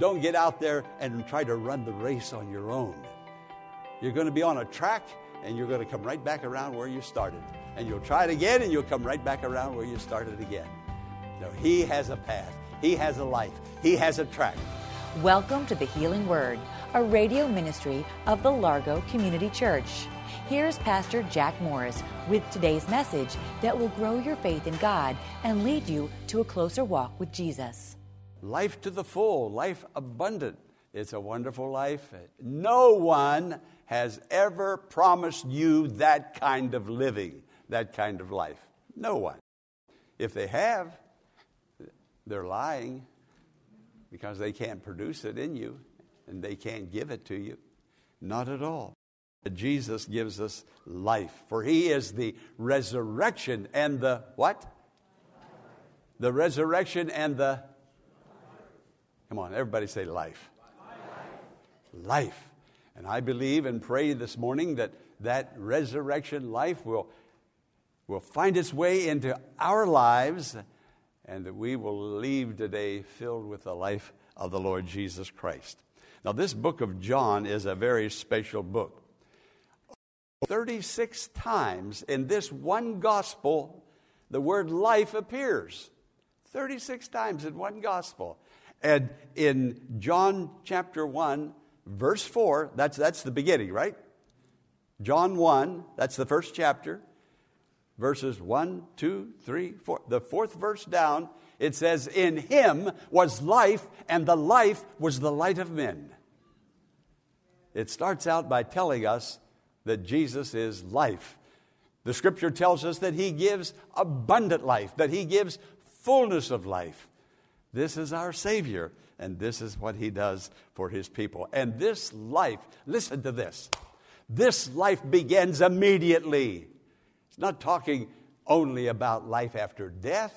Don't get out there and try to run the race on your own. You're going to be on a track and you're going to come right back around where you started. And you'll try it again and you'll come right back around where you started again. No, He has a path, He has a life, He has a track. Welcome to the Healing Word, a radio ministry of the Largo Community Church. Here's Pastor Jack Morris with today's message that will grow your faith in God and lead you to a closer walk with Jesus. Life to the full, life abundant. It's a wonderful life. No one has ever promised you that kind of living, that kind of life. No one. If they have, they're lying because they can't produce it in you and they can't give it to you. Not at all. Jesus gives us life, for he is the resurrection and the what? The resurrection and the Come on, everybody say life. life. Life. And I believe and pray this morning that that resurrection life will, will find its way into our lives and that we will leave today filled with the life of the Lord Jesus Christ. Now, this book of John is a very special book. 36 times in this one gospel, the word life appears. 36 times in one gospel. And in John chapter 1, verse 4, that's, that's the beginning, right? John 1, that's the first chapter, verses 1, 2, 3, 4. The fourth verse down, it says, In him was life, and the life was the light of men. It starts out by telling us that Jesus is life. The scripture tells us that he gives abundant life, that he gives fullness of life. This is our Savior, and this is what He does for His people. And this life, listen to this, this life begins immediately. It's not talking only about life after death,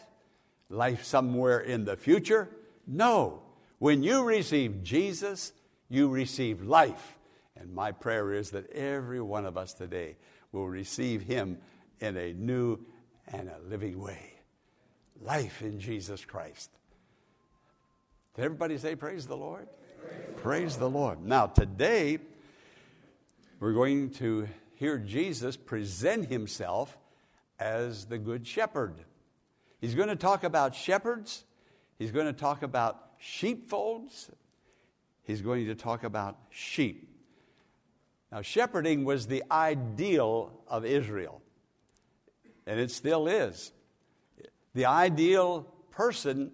life somewhere in the future. No, when you receive Jesus, you receive life. And my prayer is that every one of us today will receive Him in a new and a living way. Life in Jesus Christ. Did everybody say, Praise the Lord? Praise, praise the Lord. Now, today, we're going to hear Jesus present himself as the Good Shepherd. He's going to talk about shepherds, he's going to talk about sheepfolds, he's going to talk about sheep. Now, shepherding was the ideal of Israel, and it still is. The ideal person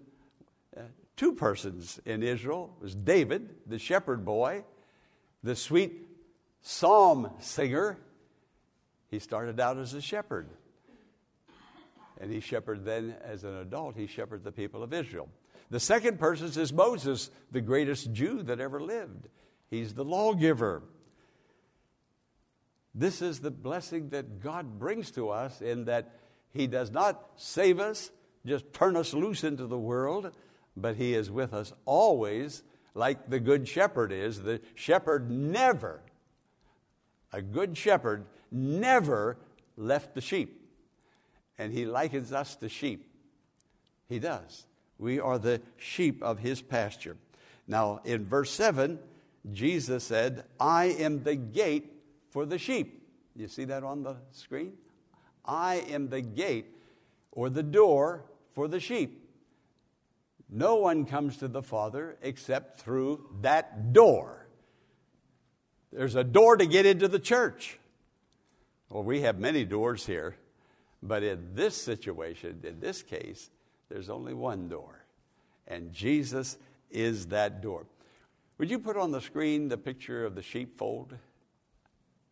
two persons in Israel. It was David, the shepherd boy, the sweet psalm singer. He started out as a shepherd. And he shepherded then, as an adult, he shepherded the people of Israel. The second person is Moses, the greatest Jew that ever lived. He's the lawgiver. This is the blessing that God brings to us in that He does not save us, just turn us loose into the world, but He is with us always, like the Good Shepherd is. The shepherd never, a good shepherd, never left the sheep. And He likens us to sheep. He does. We are the sheep of His pasture. Now, in verse 7, Jesus said, I am the gate for the sheep. You see that on the screen? I am the gate or the door for the sheep. No one comes to the Father except through that door. There's a door to get into the church. Well, we have many doors here, but in this situation, in this case, there's only one door, and Jesus is that door. Would you put on the screen the picture of the sheepfold?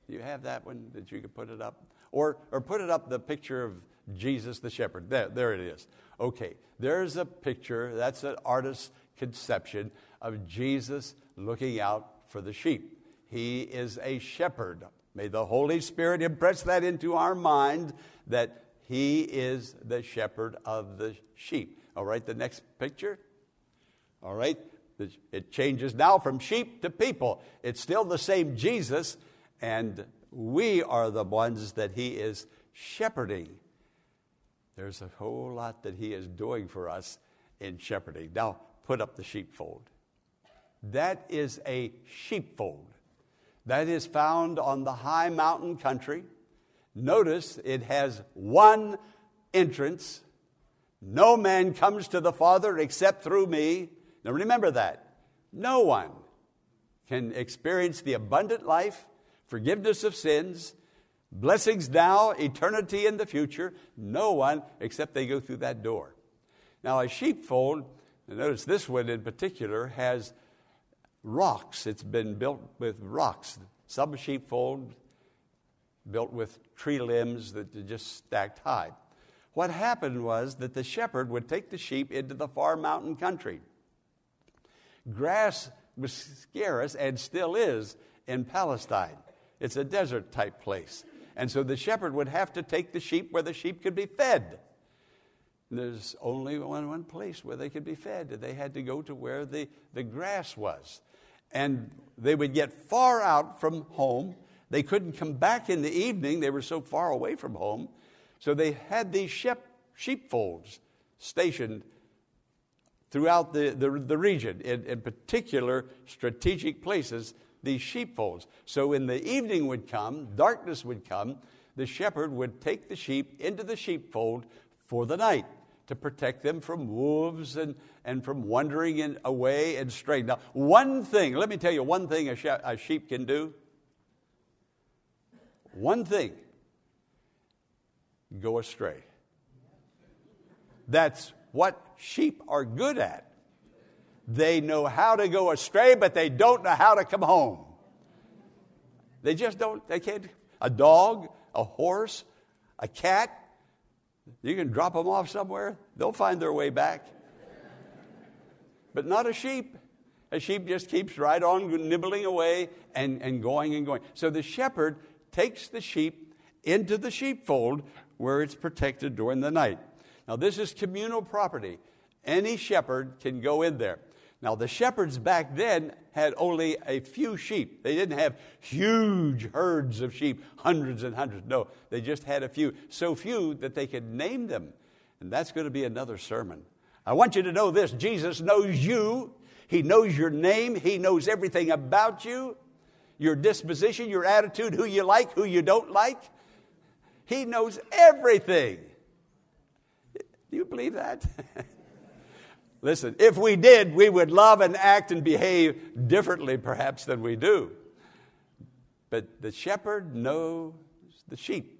Do you have that one that you could put it up? Or, or put it up the picture of Jesus the shepherd. There, there it is. Okay, there's a picture. That's an artist's conception of Jesus looking out for the sheep. He is a shepherd. May the Holy Spirit impress that into our mind that He is the shepherd of the sheep. All right, the next picture. All right, it changes now from sheep to people. It's still the same Jesus, and we are the ones that He is shepherding. There's a whole lot that He is doing for us in shepherding. Now, put up the sheepfold. That is a sheepfold. That is found on the high mountain country. Notice it has one entrance. No man comes to the Father except through me. Now remember that. No one can experience the abundant life, forgiveness of sins, blessings now, eternity in the future. No one except they go through that door. Now, a sheepfold, notice this one in particular, has rocks. It's been built with rocks. Some sheepfold built with tree limbs that are just stacked high. What happened was that the shepherd would take the sheep into the far mountain country. Grass was scarce and still is in Palestine. It's a desert type place. And so the shepherd would have to take the sheep where the sheep could be fed. There's only one, one place where they could be fed. They had to go to where the, the grass was. And they would get far out from home. They couldn't come back in the evening, they were so far away from home. So they had these sheep, sheepfolds stationed throughout the, the, the region, in, in particular strategic places, these sheepfolds. So when the evening would come, darkness would come, the shepherd would take the sheep into the sheepfold for the night to protect them from wolves and, and from wandering in, away and straying. Now, one thing, let me tell you one thing a, she- a sheep can do. One thing go astray. That's what sheep are good at. They know how to go astray, but they don't know how to come home. They just don't, they can't. A dog, a horse, a cat, you can drop them off somewhere, they'll find their way back. But not a sheep. A sheep just keeps right on nibbling away and, and going and going. So the shepherd takes the sheep into the sheepfold where it's protected during the night. Now, this is communal property. Any shepherd can go in there. Now, the shepherds back then had only a few sheep. They didn't have huge herds of sheep, hundreds and hundreds. No, they just had a few. So few that they could name them. And that's going to be another sermon. I want you to know this Jesus knows you, He knows your name, He knows everything about you, your disposition, your attitude, who you like, who you don't like. He knows everything. Do you believe that? Listen, if we did, we would love and act and behave differently, perhaps, than we do. But the shepherd knows the sheep.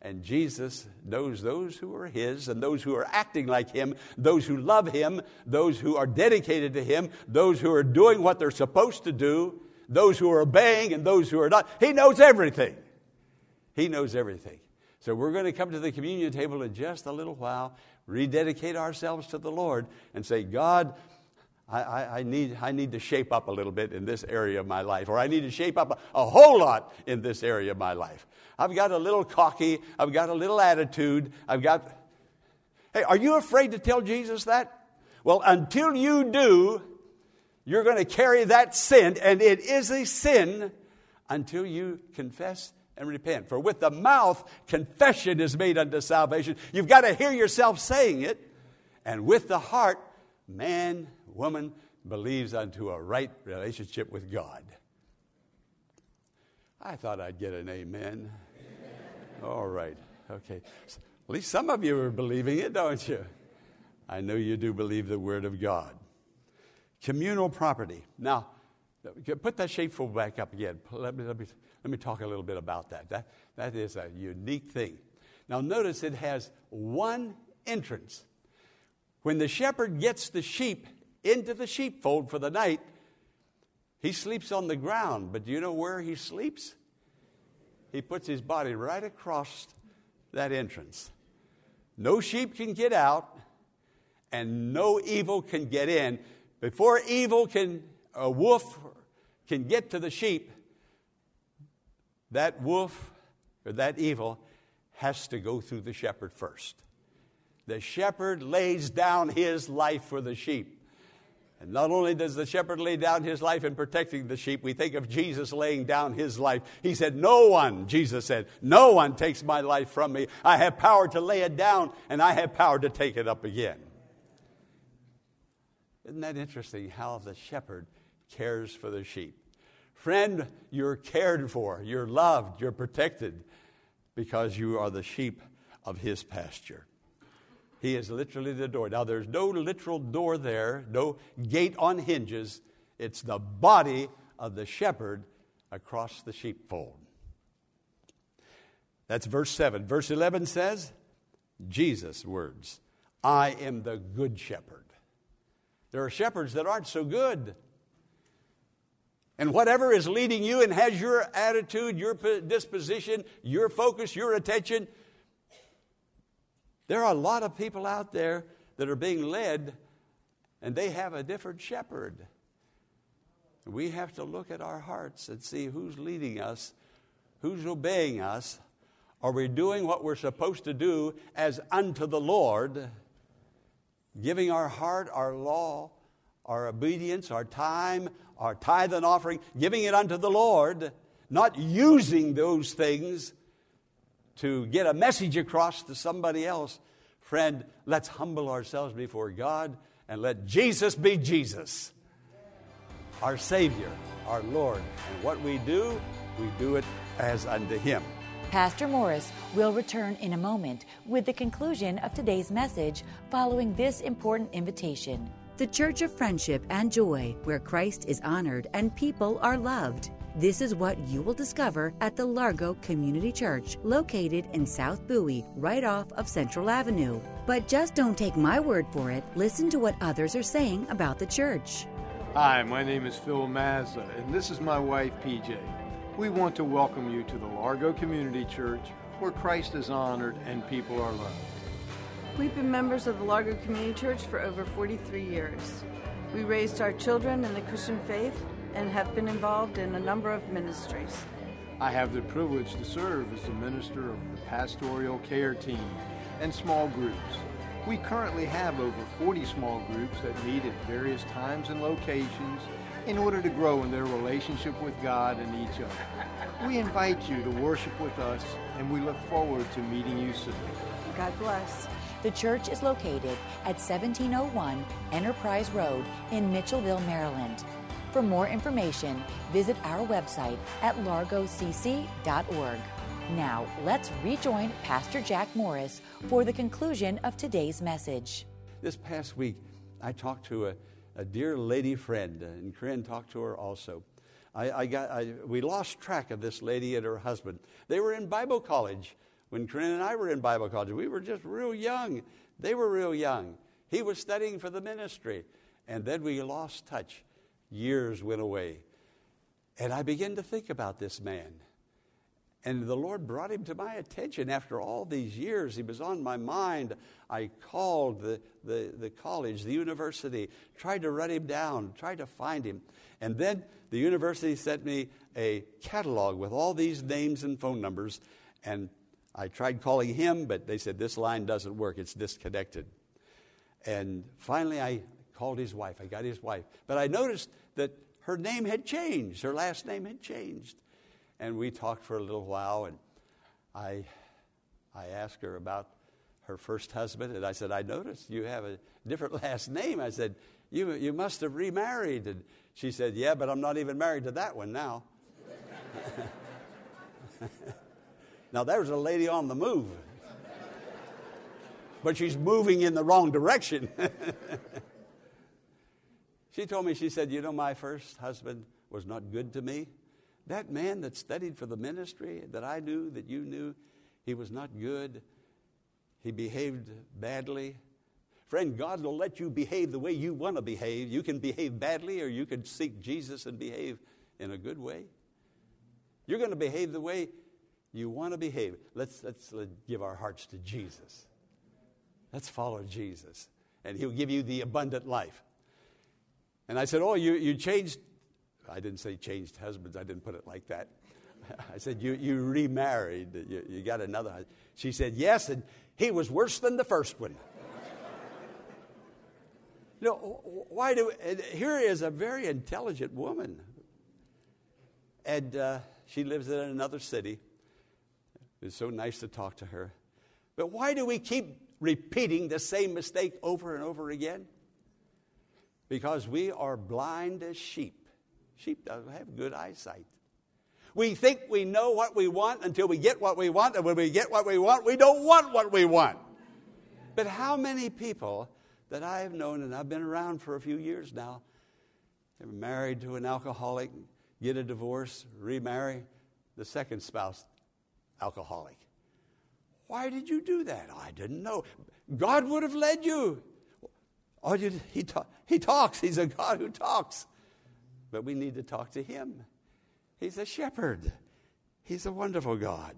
And Jesus knows those who are His and those who are acting like Him, those who love Him, those who are dedicated to Him, those who are doing what they're supposed to do, those who are obeying and those who are not. He knows everything. He knows everything. So we're going to come to the communion table in just a little while rededicate ourselves to the Lord and say, God, I, I, I, need, I need to shape up a little bit in this area of my life, or I need to shape up a, a whole lot in this area of my life. I've got a little cocky, I've got a little attitude, I've got. Hey, are you afraid to tell Jesus that? Well, until you do, you're going to carry that sin, and it is a sin until you confess and repent. For with the mouth, confession is made unto salvation. You've got to hear yourself saying it. And with the heart, man, woman believes unto a right relationship with God. I thought I'd get an amen. amen. All right. Okay. At least some of you are believing it, don't you? I know you do believe the Word of God. Communal property. Now, put that sheepfold back up again. Let me, let me, let me talk a little bit about that. That, that is a unique thing. Now, notice it has one entrance. When the shepherd gets the sheep into the sheepfold for the night, he sleeps on the ground. But do you know where he sleeps? He puts his body right across that entrance. No sheep can get out, and no evil can get in Before evil can, a wolf can get to the sheep, that wolf or that evil has to go through the shepherd first. The shepherd lays down his life for the sheep. And not only does the shepherd lay down his life in protecting the sheep, we think of Jesus laying down his life. He said, No one, Jesus said, no one takes my life from me. I have power to lay it down, and I have power to take it up again. Isn't that interesting how the shepherd cares for the sheep? Friend, you're cared for, you're loved, you're protected because you are the sheep of his pasture. He is literally the door. Now, there's no literal door there, no gate on hinges. It's the body of the shepherd across the sheepfold. That's verse 7. Verse 11 says, Jesus' words I am the good shepherd. There are shepherds that aren't so good. And whatever is leading you and has your attitude, your disposition, your focus, your attention, there are a lot of people out there that are being led and they have a different shepherd. We have to look at our hearts and see who's leading us, who's obeying us. Are we doing what we're supposed to do as unto the Lord? Giving our heart, our law, our obedience, our time, our tithe and offering, giving it unto the Lord, not using those things to get a message across to somebody else. Friend, let's humble ourselves before God and let Jesus be Jesus, our Savior, our Lord. And what we do, we do it as unto Him. Pastor Morris will return in a moment with the conclusion of today's message following this important invitation. The Church of Friendship and Joy, where Christ is honored and people are loved. This is what you will discover at the Largo Community Church, located in South Bowie, right off of Central Avenue. But just don't take my word for it. Listen to what others are saying about the church. Hi, my name is Phil Mazza, and this is my wife, PJ. We want to welcome you to the Largo Community Church, where Christ is honored and people are loved. We've been members of the Largo Community Church for over 43 years. We raised our children in the Christian faith and have been involved in a number of ministries. I have the privilege to serve as the minister of the pastoral care team and small groups. We currently have over 40 small groups that meet at various times and locations in order to grow in their relationship with God and each other. We invite you to worship with us and we look forward to meeting you soon. God bless. The church is located at 1701 Enterprise Road in Mitchellville, Maryland. For more information, visit our website at largocc.org. Now, let's rejoin Pastor Jack Morris for the conclusion of today's message. This past week, I talked to a, a dear lady friend, and Corinne talked to her also. I, I got, I, we lost track of this lady and her husband. They were in Bible college when Corinne and I were in Bible college. We were just real young. They were real young. He was studying for the ministry. And then we lost touch years went away. And I began to think about this man. And the Lord brought him to my attention after all these years. He was on my mind. I called the, the, the college, the university, tried to run him down, tried to find him. And then the university sent me a catalog with all these names and phone numbers. And I tried calling him, but they said, This line doesn't work, it's disconnected. And finally, I called his wife. I got his wife. But I noticed that her name had changed. Her last name had changed. And we talked for a little while, and I, I asked her about her first husband, and I said, I noticed you have a different last name. I said, You, you must have remarried. And she said, Yeah, but I'm not even married to that one now. now, there's a lady on the move, but she's moving in the wrong direction. She told me, she said, You know, my first husband was not good to me. That man that studied for the ministry that I knew, that you knew, he was not good. He behaved badly. Friend, God will let you behave the way you want to behave. You can behave badly, or you can seek Jesus and behave in a good way. You're going to behave the way you want to behave. Let's, let's, let's give our hearts to Jesus. Let's follow Jesus, and He'll give you the abundant life. And I said, Oh, you, you changed. I didn't say changed husbands, I didn't put it like that. I said, You, you remarried, you, you got another. She said, Yes, and he was worse than the first one. know, why do. Here is a very intelligent woman. And uh, she lives in another city. It's so nice to talk to her. But why do we keep repeating the same mistake over and over again? Because we are blind as sheep. Sheep don't have good eyesight. We think we know what we want until we get what we want, and when we get what we want, we don't want what we want. But how many people that I have known, and I've been around for a few years now, they're married to an alcoholic, get a divorce, remarry, the second spouse, alcoholic. Why did you do that? I didn't know. God would have led you. Oh, he, talk, he talks. He's a God who talks. But we need to talk to him. He's a shepherd. He's a wonderful God.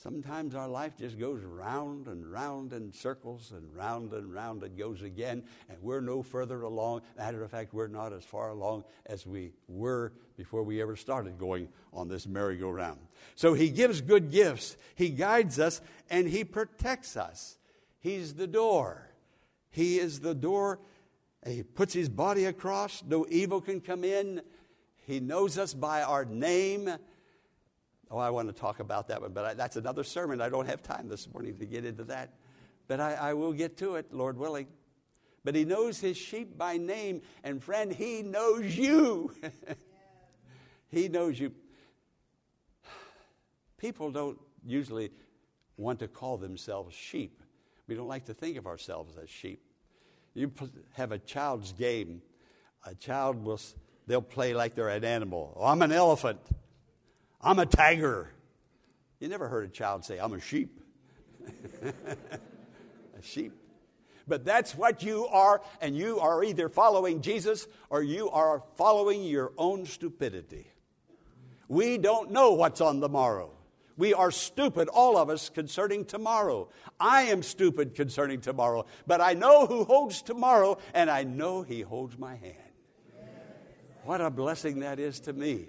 Sometimes our life just goes round and round in circles and round and round it goes again, and we're no further along. Matter of fact, we're not as far along as we were before we ever started going on this merry-go-round. So he gives good gifts, he guides us, and he protects us. He's the door. He is the door. He puts his body across, no evil can come in. He knows us by our name. Oh, I want to talk about that one, but I, that's another sermon. I don't have time this morning to get into that. But I, I will get to it, Lord willing. But He knows His sheep by name, and friend, He knows you. he knows you. People don't usually want to call themselves sheep. We don't like to think of ourselves as sheep. You have a child's game. A child will, they'll play like they're an animal. Oh, I'm an elephant. I'm a tiger. You never heard a child say, I'm a sheep. a sheep. But that's what you are, and you are either following Jesus or you are following your own stupidity. We don't know what's on the morrow. We are stupid, all of us, concerning tomorrow. I am stupid concerning tomorrow, but I know who holds tomorrow, and I know He holds my hand. What a blessing that is to me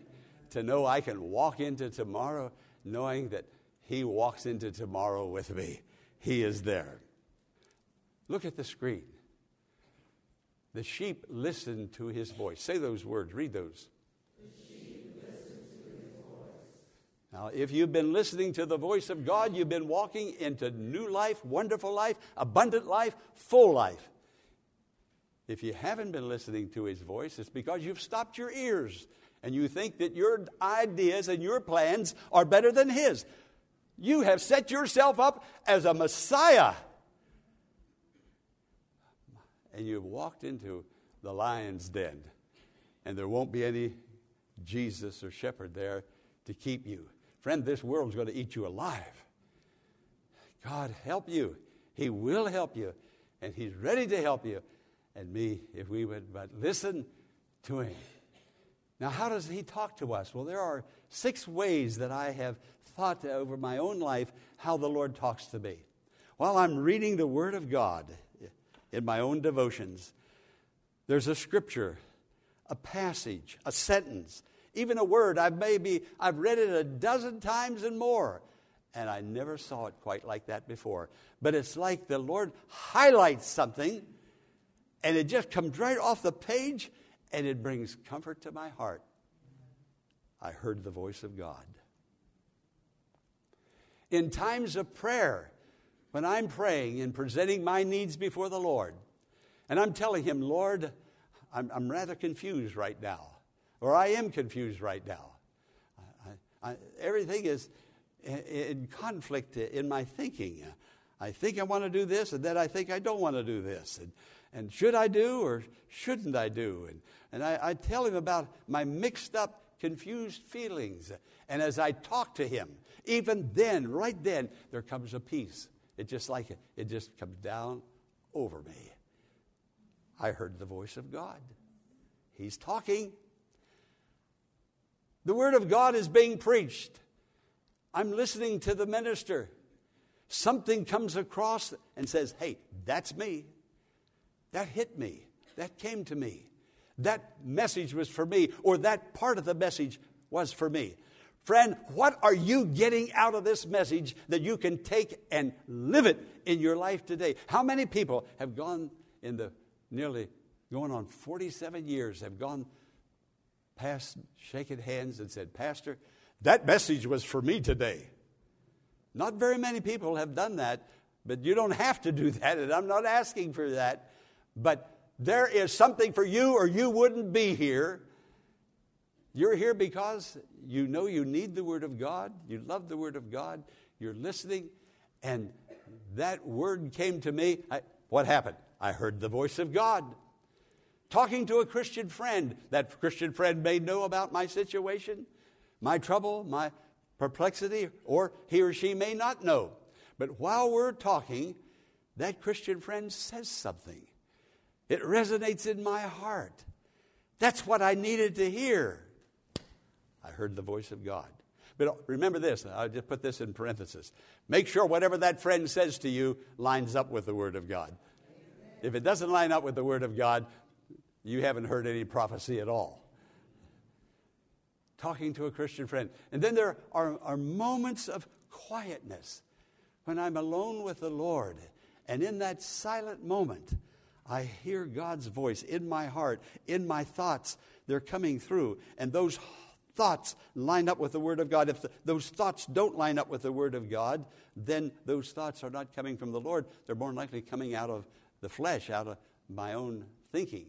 to know I can walk into tomorrow knowing that He walks into tomorrow with me. He is there. Look at the screen. The sheep listen to His voice. Say those words, read those. Now, if you've been listening to the voice of God, you've been walking into new life, wonderful life, abundant life, full life. If you haven't been listening to His voice, it's because you've stopped your ears and you think that your ideas and your plans are better than His. You have set yourself up as a Messiah. And you've walked into the lion's den, and there won't be any Jesus or shepherd there to keep you. Friend, this world's going to eat you alive. God help you. He will help you, and He's ready to help you. And me, if we would but listen to Him. Now, how does he talk to us? Well, there are six ways that I have thought over my own life how the Lord talks to me. While I'm reading the Word of God in my own devotions, there's a scripture, a passage, a sentence, even a word. I've maybe I've read it a dozen times and more, and I never saw it quite like that before. But it's like the Lord highlights something, and it just comes right off the page, and it brings comfort to my heart. I heard the voice of God. In times of prayer, when I'm praying and presenting my needs before the Lord, and I'm telling Him, Lord, I'm, I'm rather confused right now, or I am confused right now. I, I, everything is in conflict in my thinking. I think I want to do this, and then I think I don't want to do this. And, and should I do or shouldn't I do? And, and I, I tell him about my mixed up, confused feelings. And as I talk to him, even then, right then, there comes a peace. It just like it, it just comes down over me. I heard the voice of God. He's talking. The Word of God is being preached. I'm listening to the minister. Something comes across and says, Hey, that's me. That hit me. That came to me. that message was for me, or that part of the message was for me. Friend, what are you getting out of this message that you can take and live it in your life today? How many people have gone in the nearly going on 47 years, have gone past shaking hands and said, Pastor, that message was for me today. Not very many people have done that, but you don't have to do that, and I'm not asking for that. But there is something for you, or you wouldn't be here. You're here because you know you need the Word of God, you love the Word of God, you're listening, and that word came to me. I, what happened? I heard the voice of God. Talking to a Christian friend. That Christian friend may know about my situation, my trouble, my perplexity, or he or she may not know. But while we're talking, that Christian friend says something. It resonates in my heart. That's what I needed to hear. I heard the voice of God. But remember this, I'll just put this in parenthesis. Make sure whatever that friend says to you lines up with the Word of God. If it doesn't line up with the Word of God, you haven't heard any prophecy at all. Talking to a Christian friend. And then there are, are moments of quietness when I'm alone with the Lord. And in that silent moment, I hear God's voice in my heart, in my thoughts. They're coming through. And those thoughts line up with the Word of God. If the, those thoughts don't line up with the Word of God, then those thoughts are not coming from the Lord. They're more likely coming out of the flesh, out of my own thinking.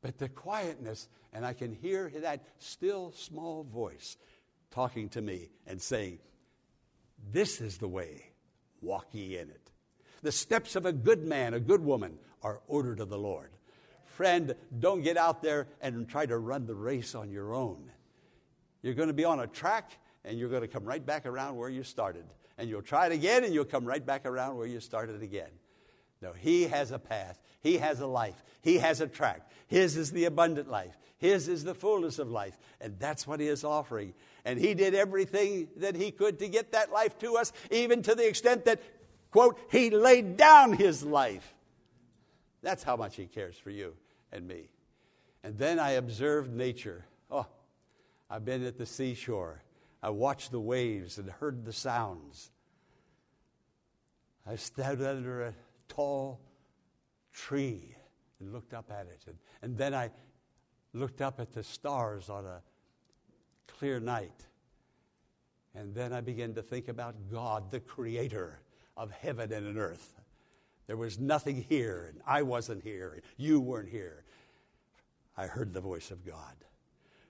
But the quietness, and I can hear that still small voice talking to me and saying, This is the way, walk ye in it. The steps of a good man, a good woman, are ordered of the Lord. Friend, don't get out there and try to run the race on your own. You're going to be on a track and you're going to come right back around where you started. And you'll try it again and you'll come right back around where you started again. No, He has a path. He has a life. He has a track. His is the abundant life. His is the fullness of life. And that's what He is offering. And He did everything that He could to get that life to us, even to the extent that, quote, He laid down His life. That's how much He cares for you and me. And then I observed nature. Oh, I've been at the seashore. I watched the waves and heard the sounds. I stood under a tall tree and looked up at it. And, and then I looked up at the stars on a clear night. And then I began to think about God, the creator of heaven and earth. There was nothing here, and I wasn't here, and you weren't here. I heard the voice of God.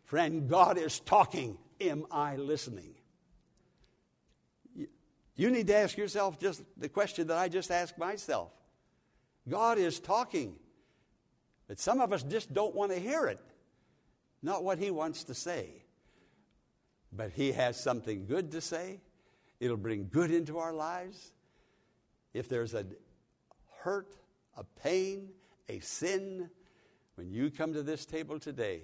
Friend, God is talking. Am I listening? You need to ask yourself just the question that I just asked myself. God is talking, but some of us just don't want to hear it. Not what He wants to say. But He has something good to say. It'll bring good into our lives. If there's a hurt, a pain, a sin, when you come to this table today,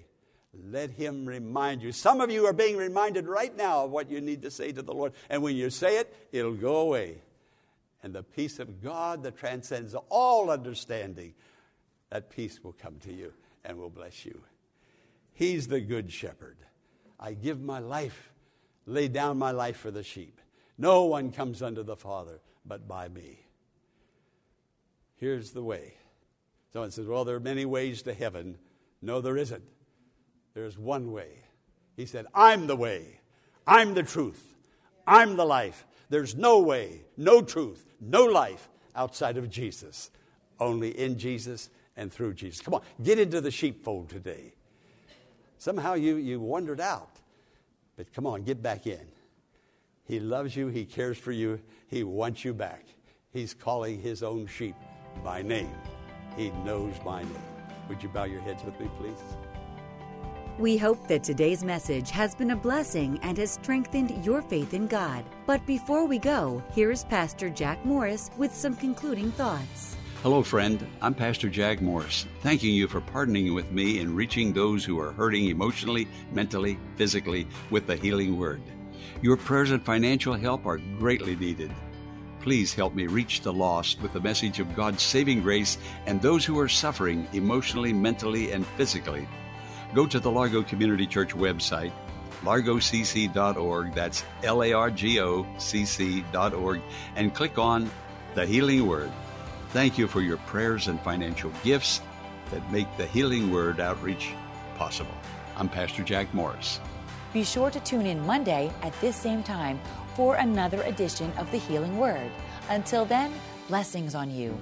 let him remind you. Some of you are being reminded right now of what you need to say to the Lord. And when you say it, it'll go away. And the peace of God that transcends all understanding, that peace will come to you and will bless you. He's the good shepherd. I give my life, lay down my life for the sheep. No one comes unto the Father but by me. Here's the way. Someone says, Well, there are many ways to heaven. No, there isn't. There's one way. He said, I'm the way, I'm the truth, I'm the life. There's no way, no truth, no life outside of Jesus. Only in Jesus and through Jesus. Come on, get into the sheepfold today. Somehow you, you wandered out, but come on, get back in. He loves you, He cares for you, He wants you back. He's calling His own sheep by name. He knows my name. Would you bow your heads with me, please? We hope that today's message has been a blessing and has strengthened your faith in God. But before we go, here is Pastor Jack Morris with some concluding thoughts. Hello, friend. I'm Pastor Jack Morris, thanking you for partnering with me in reaching those who are hurting emotionally, mentally, physically with the healing word. Your prayers and financial help are greatly needed Please help me reach the lost with the message of God's saving grace and those who are suffering emotionally, mentally, and physically. Go to the Largo Community Church website, largocc.org, that's L A R G O C C.org, and click on the Healing Word. Thank you for your prayers and financial gifts that make the Healing Word outreach possible. I'm Pastor Jack Morris. Be sure to tune in Monday at this same time for another edition of the Healing Word. Until then, blessings on you.